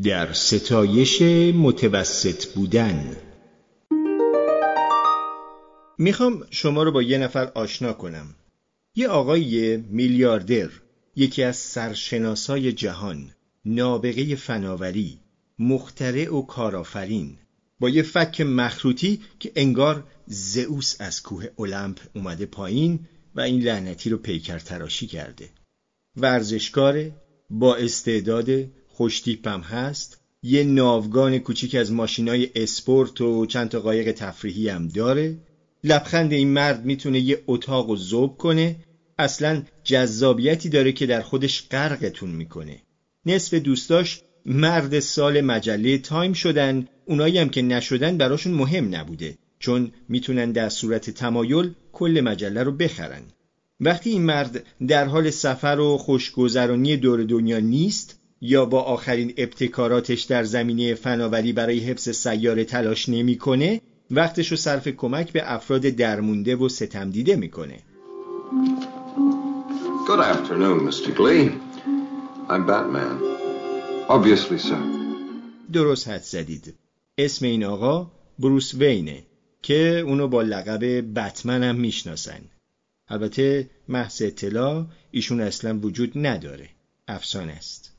در ستایش متوسط بودن. می‌خوام شما رو با یه نفر آشنا کنم. یه آقای میلیاردر یکی از سرشناسای جهان نابغه فناوری مخترع و کارآفرین با یه فک مخروطی که انگار زئوس از کوه المپ اومده پایین و این لعنتی رو پیکر تراشی کرده. ورزشکار با استعداد خوشتیپم هست. یه ناوگان کوچیک از ماشینای اسپورت و چند تا قایق تفریحی هم داره. لبخند این مرد می‌تونه یه اتاق و زوب کنه. اصلا جذابیتی داره که در خودش غرقتون می‌کنه. نصف دوستاش مرد سال مجله تایم شدن. اونایی هم که نشدن براشون مهم نبوده چون می‌تونن در صورت تمایل کل مجله رو بخرن. وقتی این مرد در حال سفر و خوشگذرانی دور دنیا نیست یا با آخرین ابتکاراتش در زمینه فناوری برای حفظ سیاره تلاش نمی‌کنه وقتش رو صرف کمک به افراد درمونده و ستم دیده می‌کنه Good afternoon, Mr. Glee. I'm Batman. Obviously, sir. درست حد زدید اسم این آقا بروس وینه که اونو با لقب بتمن هم می‌شناسن البته محض اطلاع ایشون اصلا وجود نداره افسانه است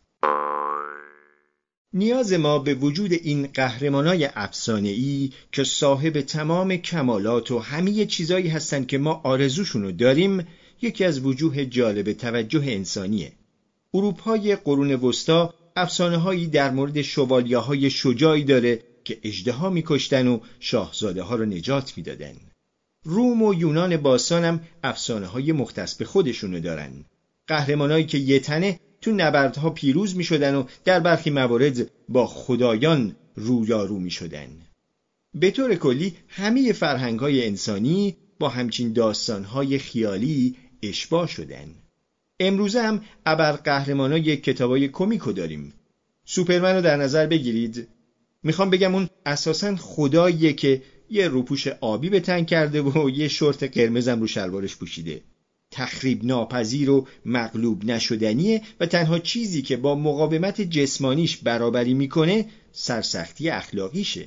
نیاز ما به وجود این قهرمانای ای که صاحب تمام کمالات و همه چیزایی هستند که ما آرزوشونو داریم یکی از وجوه جالب توجه انسانیه اروپای قرون وسطا افسانه هایی در مورد شوالیه های شجاعی داره که اجدها میکشتن و شاهزاده ها رو نجات می‌دادن. روم و یونان باستان هم افسانه های مختص به خودشونو دارن. قهرمانایی که یه تو نبردها پیروز می شدن و در برخی موارد با خدایان رویارو می شدن. به طور کلی همه فرهنگ های انسانی با همچین داستان های خیالی اشباه شدن. امروزه هم ابر قهرمانای کتابای کمیکو داریم. سوپرمن رو در نظر بگیرید. می‌خوام بگم اون اساسا خداییه که یه روپوش آبی به تن کرده و یه شورت قرمزم رو شلوارش پوشیده. تخریب ناپذیر و مغلوب نشدنیه و تنها چیزی که با مقاومت جسمانیش برابری می‌کنه سرسختی اخلاقیشه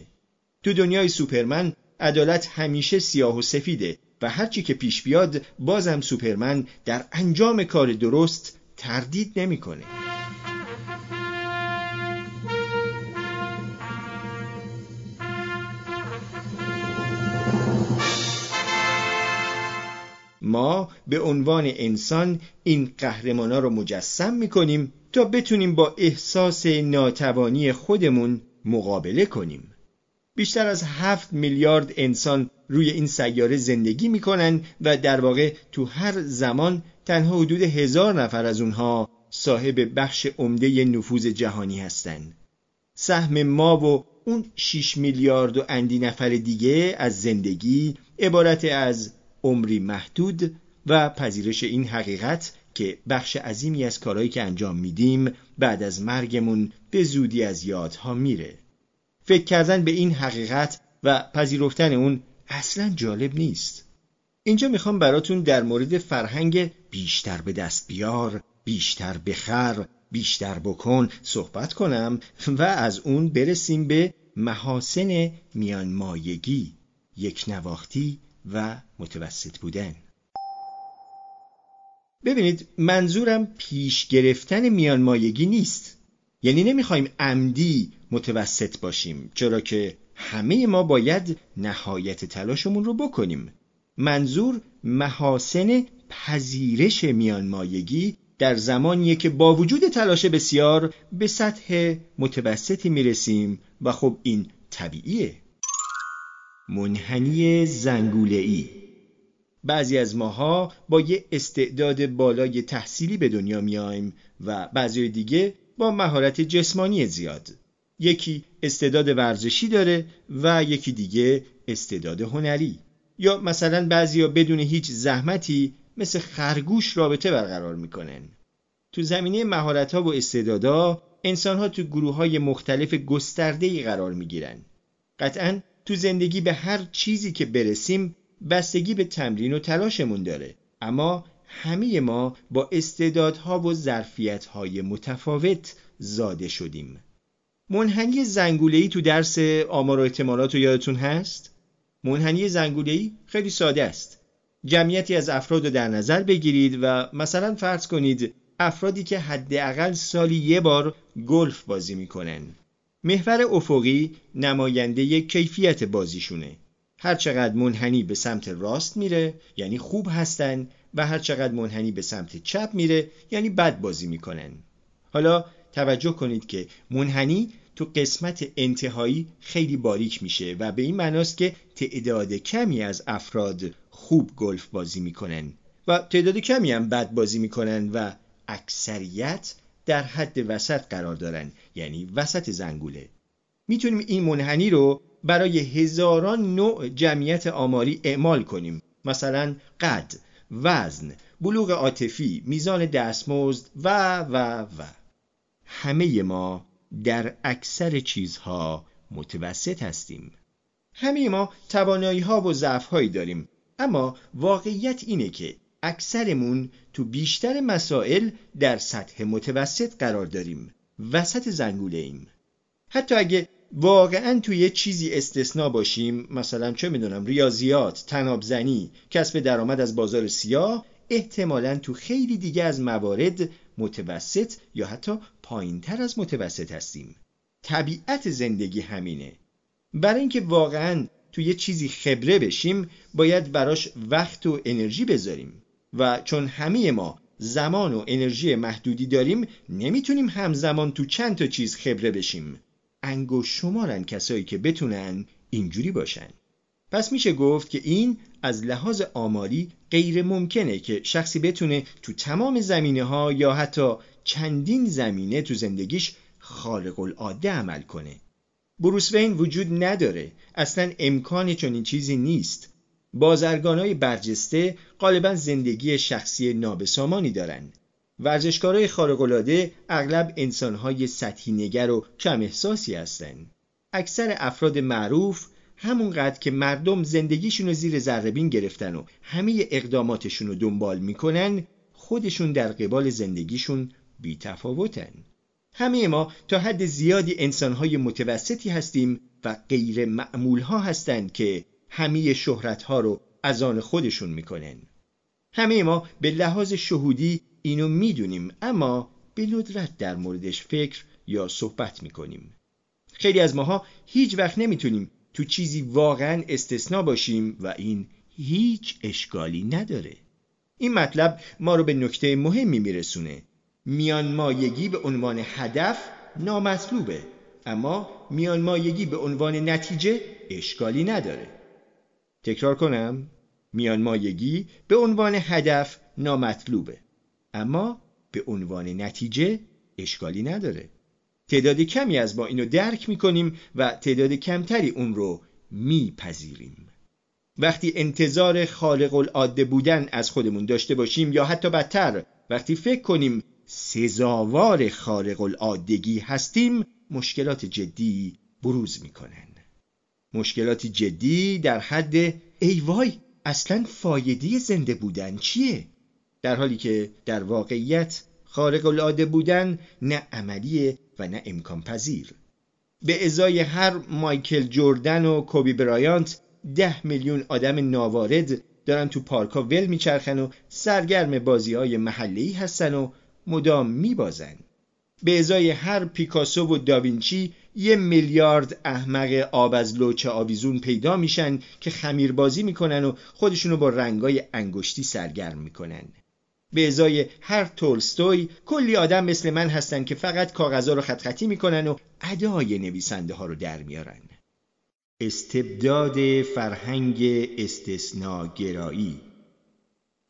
تو دنیای سوپرمن عدالت همیشه سیاه و سفیده و هرچی که پیش بیاد بازم سوپرمن در انجام کار درست تردید نمی‌کنه. به عنوان انسان این قهرمانا رو مجسم می‌کنیم تا بتونیم با احساس ناتوانی خودمون مقابله کنیم بیشتر از هفت میلیارد انسان روی این سیاره زندگی می‌کنن و در واقع تو هر زمان تنها حدود هزار نفر از اونها صاحب بخش عمده نفوذ جهانی هستند. سهم ما و اون 6 میلیارد و اندی نفر دیگه از زندگی عبارت از عمری محدود و پذیرش این حقیقت که بخش عظیمی از کارهایی که انجام میدیم بعد از مرگمون به زودی از یادها میره. فکر کردن به این حقیقت و پذیرفتن اون اصلا جالب نیست. اینجا می‌خوام براتون در مورد فرهنگ بیشتر به دست بیار بیشتر بخر بیشتر بکن صحبت کنم و از اون برسیم به محاسن میانمایگی. یک نواختی و متوسط بودن. ببینید منظورم پیش گرفتن میانمایگی نیست. یعنی نمی‌خوایم عمدی متوسط باشیم چرا که همه ما باید نهایت تلاشمون رو بکنیم. منظور محاسن پذیرش میانمایگی در زمانیه که با وجود تلاش بسیار به سطح متوسطی می‌رسیم و خب این طبیعیه. منحنی زنگوله ای بعضی از ماها با یه استعداد بالای تحصیلی به دنیا میایم و بعضی دیگه با مهارت جسمانی زیاد. یکی استعداد ورزشی داره و یکی دیگه استعداد هنری. یا مثلا بعضیا بدون هیچ زحمتی مثل خرگوش رابطه برقرار می‌کنن. تو زمینه مهارت ها و استعدادا انسان ها تو گروه های مختلف گسترده ای قرار می‌گیرن. قطعا تو زندگی به هر چیزی که برسیم بستگی به تمرین و تلاشمون داره اما همه ما با استعدادها و ظرفیتهای متفاوت زاده شدیم منحنی زنگوله‌ای تو درس آمار و احتمالات رو یادتون هست؟ منحنی زنگوله‌ای خیلی ساده است. جمعیتی از افراد رو در نظر بگیرید و مثلا فرض کنید افرادی که حداقل سالی یه بار گلف بازی می‌کنن. محور افقی نماینده کیفیت بازیشونه. هر چقدر منحنی به سمت راست میره یعنی خوب هستن و هر چقدر منحنی به سمت چپ میره یعنی بد بازی می‌کنن. حالا توجه کنید که منحنی تو قسمت انتهایی خیلی باریک میشه و به این معناست که تعداد کمی از افراد خوب گلف بازی می‌کنن و تعداد کمی هم بد بازی می‌کنن و اکثریت در حد وسط قرار دارن یعنی وسط زنگوله. می‌تونیم این منحنی رو برای هزاران نوع جمعیت آماری اعمال کنیم. مثلا قد، وزن، بلوغ عاطفی، میزان دستمزد و و و. همه ما در اکثر چیزها متوسط هستیم. همه ما توانایی ها و ضعف هایی داریم. اما واقعیت اینه که اکثرمون تو بیشتر مسائل در سطح متوسط قرار داریم. وسط زنگوله ایم. حتی اگه واقعا توی یه چیزی استثنا باشیم مثلا چه می‌دونم ریاضیات، تنابزنی، کسب درآمد از بازار سیاه احتمالا تو خیلی دیگه از موارد متوسط یا حتی پایینتر از متوسط هستیم. طبیعت زندگی همینه. برای اینکه واقعا تو یه چیزی خبره بشیم باید براش وقت و انرژی بذاریم. و چون همه ما زمان و انرژی محدودی داریم نمی‌تونیم همزمان تو چند تا چیز خبره بشیم. انگوش شمارن کسایی که بتونن اینجوری باشن. پس میشه گفت که این از لحاظ آماری غیر ممکنه که شخصی بتونه تو تمام زمینه ها یا حتی چندین زمینه تو زندگیش خارق العاده عمل کنه. بروس وین وجود نداره. اصلا امکان چنین چیزی نیست. بازرگانای برجسته غالبا زندگی شخصی نابسامانی دارن ورزشکارای خارق‌العاده اغلب انسانهای سطحی نگر و کم احساسی هستن اکثر افراد معروف همونقدر که مردم زندگیشون رو زیر ذربین گرفتن و همه اقداماتشون رو دنبال می‌کنن خودشون در قبال زندگیشون بیتفاوتن. همه ما تا حد زیادی انسانهای متوسطی هستیم و غیر معمول ها هستند که همه شهرت ها رو از آن خودشون می‌کنن. همه ما به لحاظ شهودی اینو می‌دونیم اما به ندرت در موردش فکر یا صحبت می‌کنیم. خیلی از ماها هیچ وقت نمی‌تونیم تو چیزی واقعا استثنا باشیم و این هیچ اشکالی نداره. این مطلب ما رو به نکته مهمی میرسونه. میان مایگی به عنوان هدف نامطلوبه اما میان مایگی به عنوان نتیجه اشکالی نداره. تکرار کنم میان مایگی به عنوان هدف نامطلوبه. اما به عنوان نتیجه اشکالی نداره. تعداد کمی از ما اینو درک می‌کنیم و تعداد کمتری اون رو میپذیریم. وقتی انتظار خالق العاده بودن از خودمون داشته باشیم یا حتی بدتر وقتی فکر کنیم سزاوار خارق العادگی هستیم مشکلات جدی بروز می‌کنن. مشکلات جدی در حد ای وای اصلا فایده زنده بودن چیه؟ در حالی که در واقعیت خارق العاده بودن نه عملیه و نه امکان پذیر. به ازای هر مایکل جوردن و کوبی برایانت ده میلیون آدم ناوارد دارن تو پارکا ول میچرخن و سرگرم بازی های محلی هستن و مدام میبازن. به ازای هر پیکاسو و داوینچی یه میلیارد احمق آب از لوچه آویزون پیدا میشن که خمیر بازی می‌کنن و خودشونو با رنگای انگشتی سرگرم می‌کنن. به ازای هر تولستوی کلی آدم مثل من هستن که فقط کاغذها رو خط خطی می‌کنن و ادای نویسنده ها رو در میارن. استبداد فرهنگ استثناگرایی.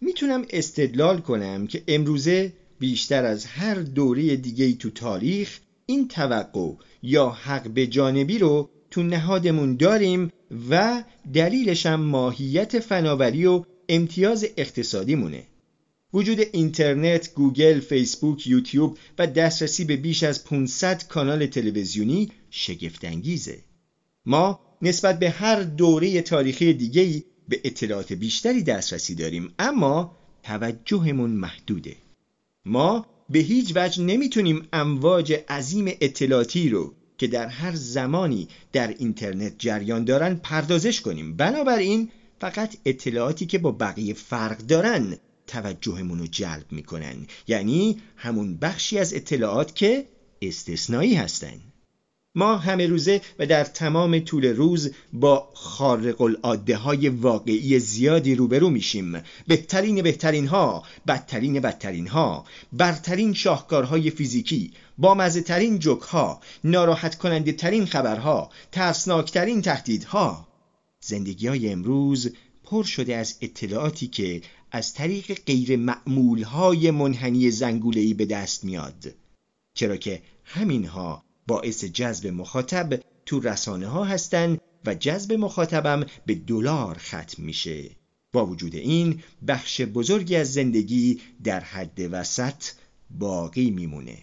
می‌تونم استدلال کنم که امروزه بیشتر از هر دوره دیگه تو تاریخ این توقع یا حق به جانبی رو تو نهادمون داریم و دلیلش هم ماهیت فناوری و امتیاز اقتصادی مونه وجود اینترنت، گوگل، فیسبوک، یوتیوب و دسترسی به بیش از 500 کانال تلویزیونی شگفتانگیزه. ما نسبت به هر دوره تاریخی دیگه‌ای به اطلاعات بیشتری دسترسی داریم اما توجهمون محدوده. ما به هیچ وجه نمی‌تونیم امواج عظیم اطلاعاتی رو که در هر زمانی در اینترنت جریان دارن پردازش کنیم. بنابراین فقط اطلاعاتی که با بقیه فرق دارن توجهمون رو جلب می‌کنن. یعنی همون بخشی از اطلاعات که استثنایی هستن. ما همه روزه و در تمام طول روز با خارق العاده های واقعی زیادی روبرو میشیم. بهترین بهترین ها بدترین بدترین ها برترین شاهکارهای فیزیکی با مزه ترین جوک ها ناراحت کننده ترین خبرها ترسناکترین تهدیدها. زندگی های امروز پر شده از اطلاعاتی که از طریق غیر معمول های منحنی زنگولهی به دست میاد. چرا که همینها باعث جذب مخاطب تو رسانه ها هستن و جذب مخاطبم به دلار ختم میشه. با وجود این بخش بزرگی از زندگی در حد وسط باقی میمونه.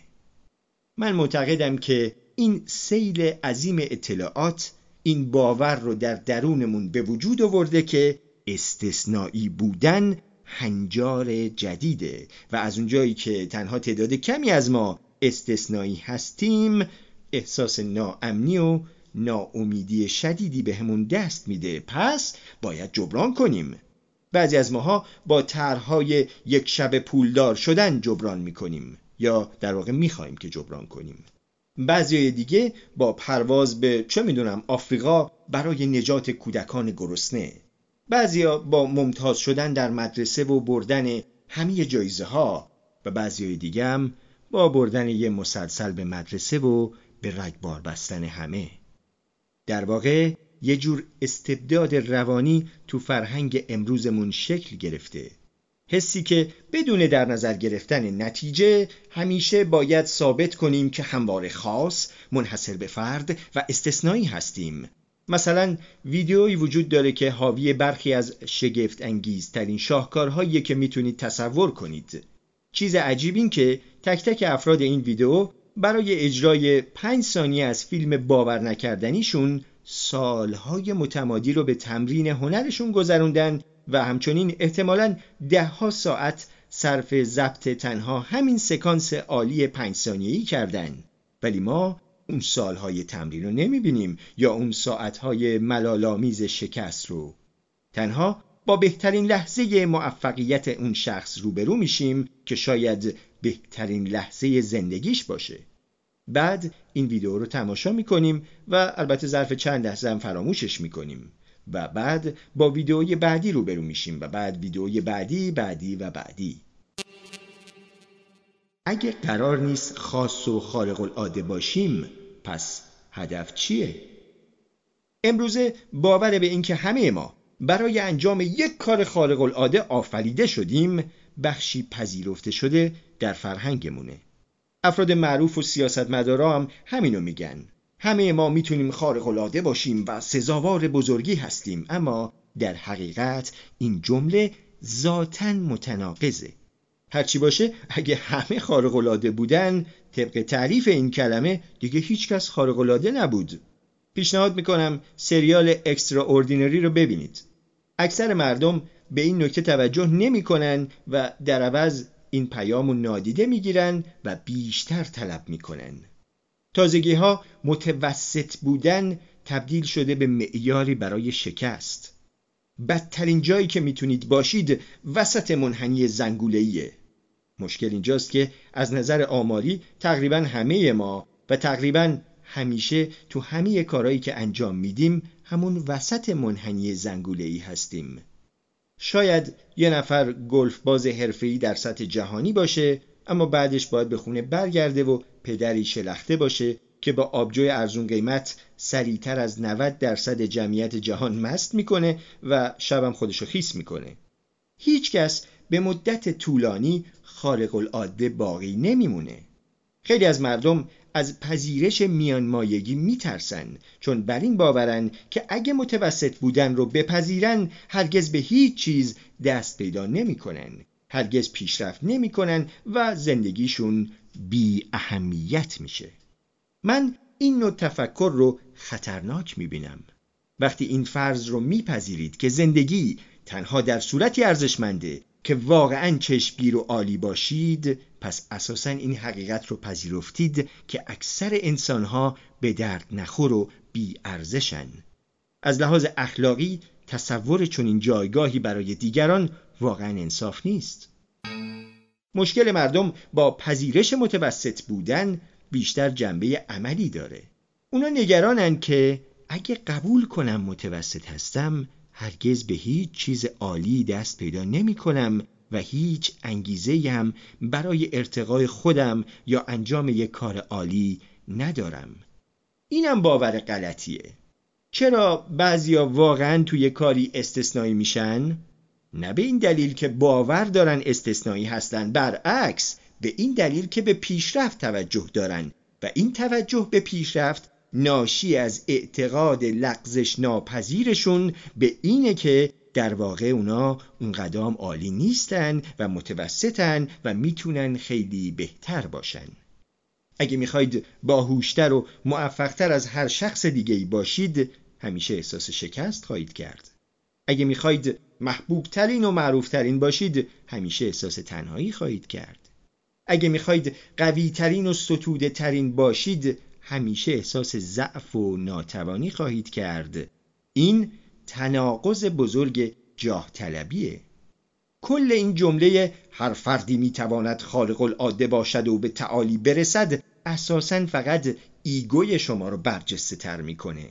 من معتقدم که این سیل عظیم اطلاعات این باور رو در درونمون به وجود آورده که استثنایی بودن هنجار جدیده و از اونجایی که تنها تعداد کمی از ما استثنایی هستیم احساس ناامنی و ناامیدی شدیدی به همون دست میده. پس باید جبران کنیم. بعضی از ماها با طرحهای یک شب پولدار شدن جبران می‌کنیم یا در واقع می‌خواهیم که جبران کنیم. بعضی دیگه با پرواز به چه می‌دونم آفریقا برای نجات کودکان گرسنه. بعضیا با ممتاز شدن در مدرسه و بردن همه جایزه ها و بعضی دیگه هم با بردن یه مسلسل به مدرسه و به رگبار بستن همه. در واقع یه جور استبداد روانی تو فرهنگ امروزمون شکل گرفته. حسی که بدون در نظر گرفتن نتیجه همیشه باید ثابت کنیم که همواره خاص منحصر به فرد و استثنایی هستیم. مثلا ویدیویی وجود داره که حاوی برخی از شگفت انگیزترین شاهکارهایی که می‌تونید تصور کنید. چیز عجیب این که تک تک افراد این ویدیو برای اجرای پنج ثانیه از فیلم باور نکردنیشون سالهای متمادی رو به تمرین هنرشون گذروندن و همچنین احتمالا دهها ساعت صرف ضبط تنها همین سکانس عالی پنج ثانیه‌ای کردن. ولی ما اون سالهای تمرین رو نمی‌بینیم یا اون ساعتهای ملالآمیز شکست رو. تنها با بهترین لحظه موفقیت اون شخص روبرو میشیم که شاید بهترین لحظه زندگیش باشه. بعد این ویدیو رو تماشا می‌کنیم و البته ظرف چند لحظه هم فراموشش می‌کنیم. و بعد با ویدیوی بعدی روبرو میشیم و بعد ویدیوی بعدی بعدی و بعدی. اگه قرار نیست خاص و خارق العاده باشیم پس هدف چیه؟ امروزه باور به اینکه همه ما برای انجام یک کار خارق العاده آفریده شدیم بخشی پذیرفته شده در فرهنگمونه. افراد معروف و سیاستمدارا هم همینو میگن. همه ما می‌تونیم خارق العاده باشیم و سزاوار بزرگی هستیم اما در حقیقت این جمله ذاتا متناقضه. هرچی باشه اگه همه خارق العاده بودن طبق تعریف این کلمه دیگه هیچکس خارق العاده نبود. پیشنهاد می‌کنم سریال اکسترا رو ببینید. اکثر مردم به این نکته توجه نمی‌کنن و در عوض این پیام رو نادیده می‌گیرن و بیشتر طلب می‌کنن. تازگی ها متوسط بودن تبدیل شده به معیاری برای شکست. بدترین جایی که می‌تونید باشید وسط منحنی زنگولهیه مشکل اینجاست که از نظر آماری تقریبا همه ما و تقریبا همیشه تو همه کارهایی که انجام میدیم همون وسط منحنی زنگولهی هستیم. شاید یه نفر گلف باز حرفه‌ای در سطح جهانی باشه اما بعدش باید به خونه برگرده و پدری شلخته باشه که با آبجوی ارزون قیمت سریعتر از 90 درصد جمعیت جهان مست می‌کنه و شبم خودشو خیس می‌کنه. هیچکس به مدت طولانی خارق العاده باقی نمیمونه. خیلی از مردم از پذیرش میان مایگی میترسن چون بر این باورن که اگه متوسط بودن رو بپذیرن هرگز به هیچ چیز دست پیدا نمی‌کنن هرگز پیشرفت نمی‌کنن و زندگیشون بی اهمیت میشه. من این نوع تفکر رو خطرناک می‌بینم. وقتی این فرض رو میپذیرید که زندگی تنها در صورتی ارزشمنده که واقعا چشمگیر و عالی باشید پس اساسا این حقیقت رو پذیرفتید که اکثر انسانها به درد نخور و بی ارزشن. از لحاظ اخلاقی تصور چنین جایگاهی برای دیگران واقعا انصاف نیست. مشکل مردم با پذیرش متوسط بودن بیشتر جنبه عملی داره. اونا نگرانن که اگه قبول کنم متوسط هستم هرگز به هیچ چیز عالی دست پیدا نمی کنم و هیچ انگیزه هم برای ارتقای خودم یا انجام یک کار عالی ندارم اینم باور غلطیه چرا بعضیا واقعا توی کاری استثنایی میشن؟ نه به این دلیل که باور دارن استثنایی هستن برعکس به این دلیل که به پیشرفت توجه دارن و این توجه به پیشرفت ناشی از اعتقاد لغزش ناپذیرشون به اینه که در واقع اونا اون قدام عالی نیستن و متوسطن و می‌تونن خیلی بهتر باشن. اگه می‌خواید باهوشتر و موفقتر از هر شخص دیگه ای باشید همیشه احساس شکست خواهید کرد. اگه می‌خواید محبوب ترین و معروف ترین باشید همیشه احساس تنهایی خواهید کرد. اگه می‌خواید قوی ترین و ستوده ترین باشید همیشه احساس ضعف و ناتوانی خواهید کرد. این تناقض بزرگ جاه طلبیه کل این جمله هر فردی می‌تواند خالق العاده باشد و به تعالی برسد اساسا فقط ایگوی شما رو برجسته تر می‌کنه.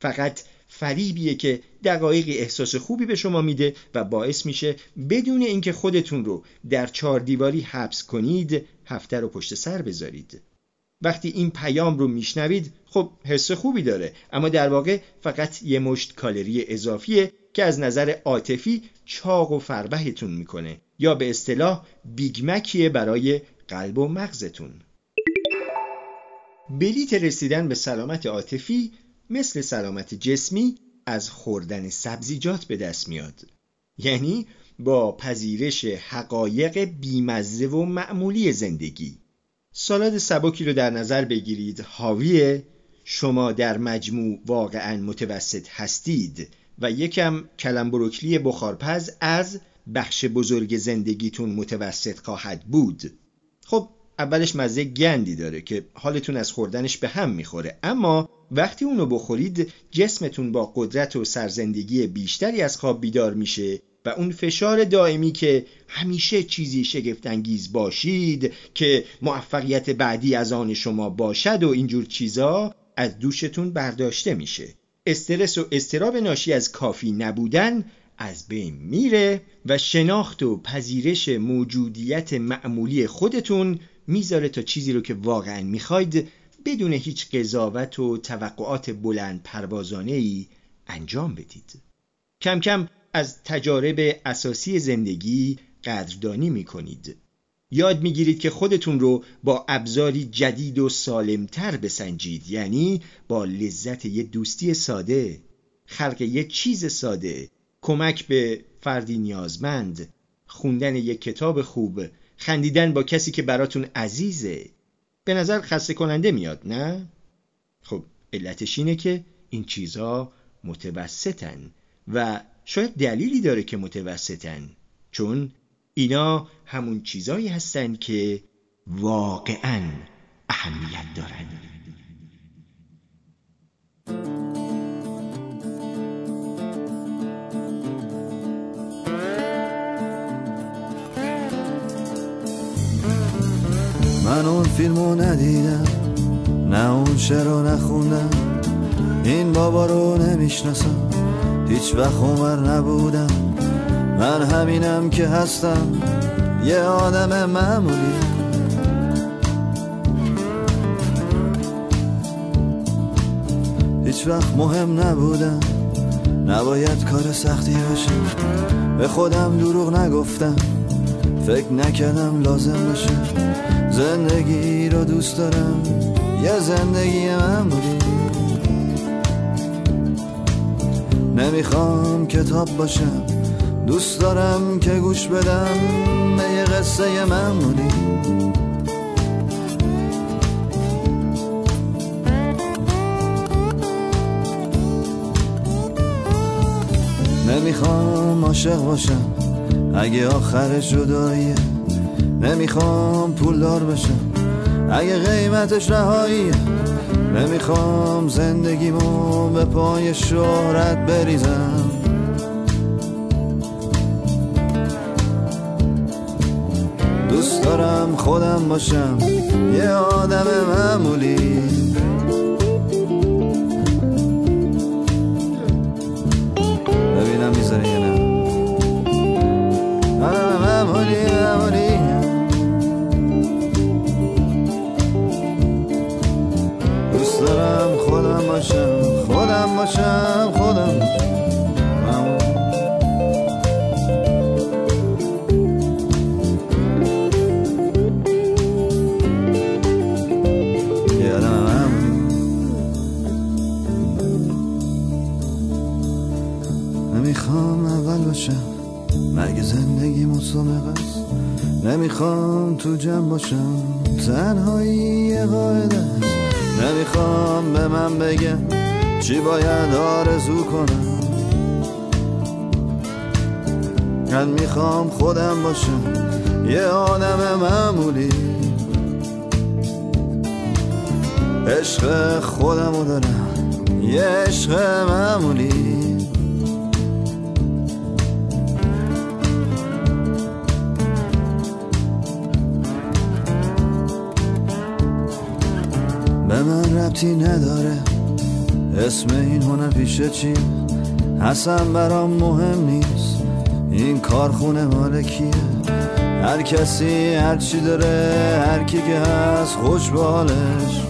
فقط فریبیه که دقایقی احساس خوبی به شما میده و باعث میشه بدون اینکه خودتون رو در چهار دیواری حبس کنید هفته رو پشت سر بذارید. وقتی این پیام رو میشنوید خب حس خوبی داره. اما در واقع فقط یه مشت کالری اضافیه که از نظر عاطفی چاق و فربهتون می‌کنه یا به اصطلاح بیگمکیه برای قلب و مغزتون. بلیت رسیدن به سلامت عاطفی مثل سلامت جسمی از خوردن سبزیجات به دست میاد. یعنی با پذیرش حقایق بیمزه و معمولی زندگی. سالاد سبکی رو در نظر بگیرید. حاوی شما در مجموع واقعا متوسط هستید و یکم کلم بروکلی بخارپز از بخش بزرگ زندگیتون متوسط خواهد بود. خب اولش مزه گندی داره که حالتون از خوردنش به هم می‌خوره. اما وقتی اونو بخورید جسمتون با قدرت و سرزندگی بیشتری از خواب بیدار میشه. و اون فشار دائمی که همیشه چیزی شگفتانگیز باشید که موفقیت بعدی از آن شما باشد و اینجور چیزا از دوشتون برداشته میشه. استرس و استراب ناشی از کافی نبودن از بین میره و شناخت و پذیرش موجودیت معمولی خودتون می‌ذاره تا چیزی رو که واقعا می‌خواید بدون هیچ قضاوت و توقعات بلند پروازانه ای انجام بدید. کم کم از تجارب اساسی زندگی قدردانی می کنید. یاد می‌گیرید که خودتون رو با ابزاری جدید و سالمتر بسنجید یعنی با لذت یه دوستی ساده خلق یه چیز ساده کمک به فردی نیازمند خوندن یک کتاب خوب خندیدن با کسی که براتون عزیزه به نظر خسته کننده میاد نه؟ خب علتش اینه که این چیزها متوسطن و شاید دلیلی داره که متوسطن چون اینا همون چیزایی هستن که واقعا اهمیت دارن. من اون فیلمو ندیدم نه اون شعر نخوندم این بابا رو نمی‌شناسم. هیچ وقت عمر نبودم. من همینم که هستم. یه آدم معمولی. هیچ وقت مهم نبودم. نباید کار سختی باشه. به خودم دروغ نگفتم. فکر نکردم لازم بشه زندگی رو دوست دارم. یه زندگی معمولی. نمی‌خوام کتاب باشم. دوست دارم که گوش بدم به یه قصه معمولی. نمی‌خوام عاشق باشم. اگه آخر جداییه نمی‌خوام پولدار بشم. اگه قیمتش رهایی نمی‌خوام زندگیمو به پای شهرت بریزم. دوست دارم خودم باشم یه آدم معمولی. باشم. تنهایی قاعده نمی‌خوام به من بگم چی باید آرزو کنم. من می‌خوام خودم باشم. یه آدم معمولی. عشق خودمو دارم. یه عشق معمولی. من ربطی نداره. اسم این هنر پیشه چی؟ اصلا برام مهم نیست. این کارخونه مال کیه هر کسی هر چی داره هر کی که هست خوش به حالش.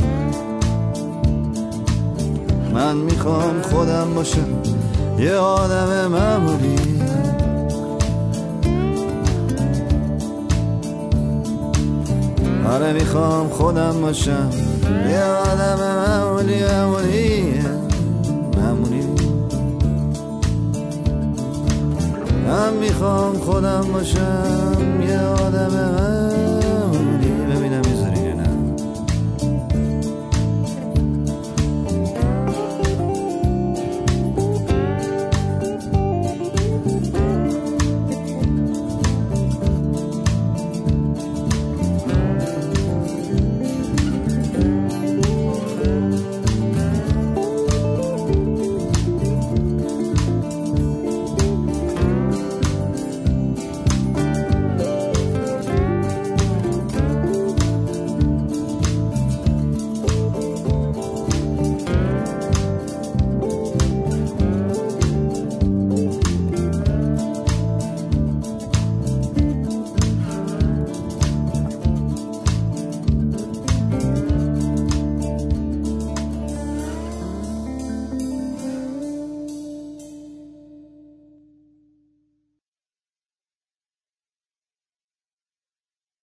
من می‌خوام خودم باشم. یه آدم معمولی. آره می‌خوام خودم باشم. يا ولد مولي مولي معمولی. من می‌خوام خودم باشم. یه آدم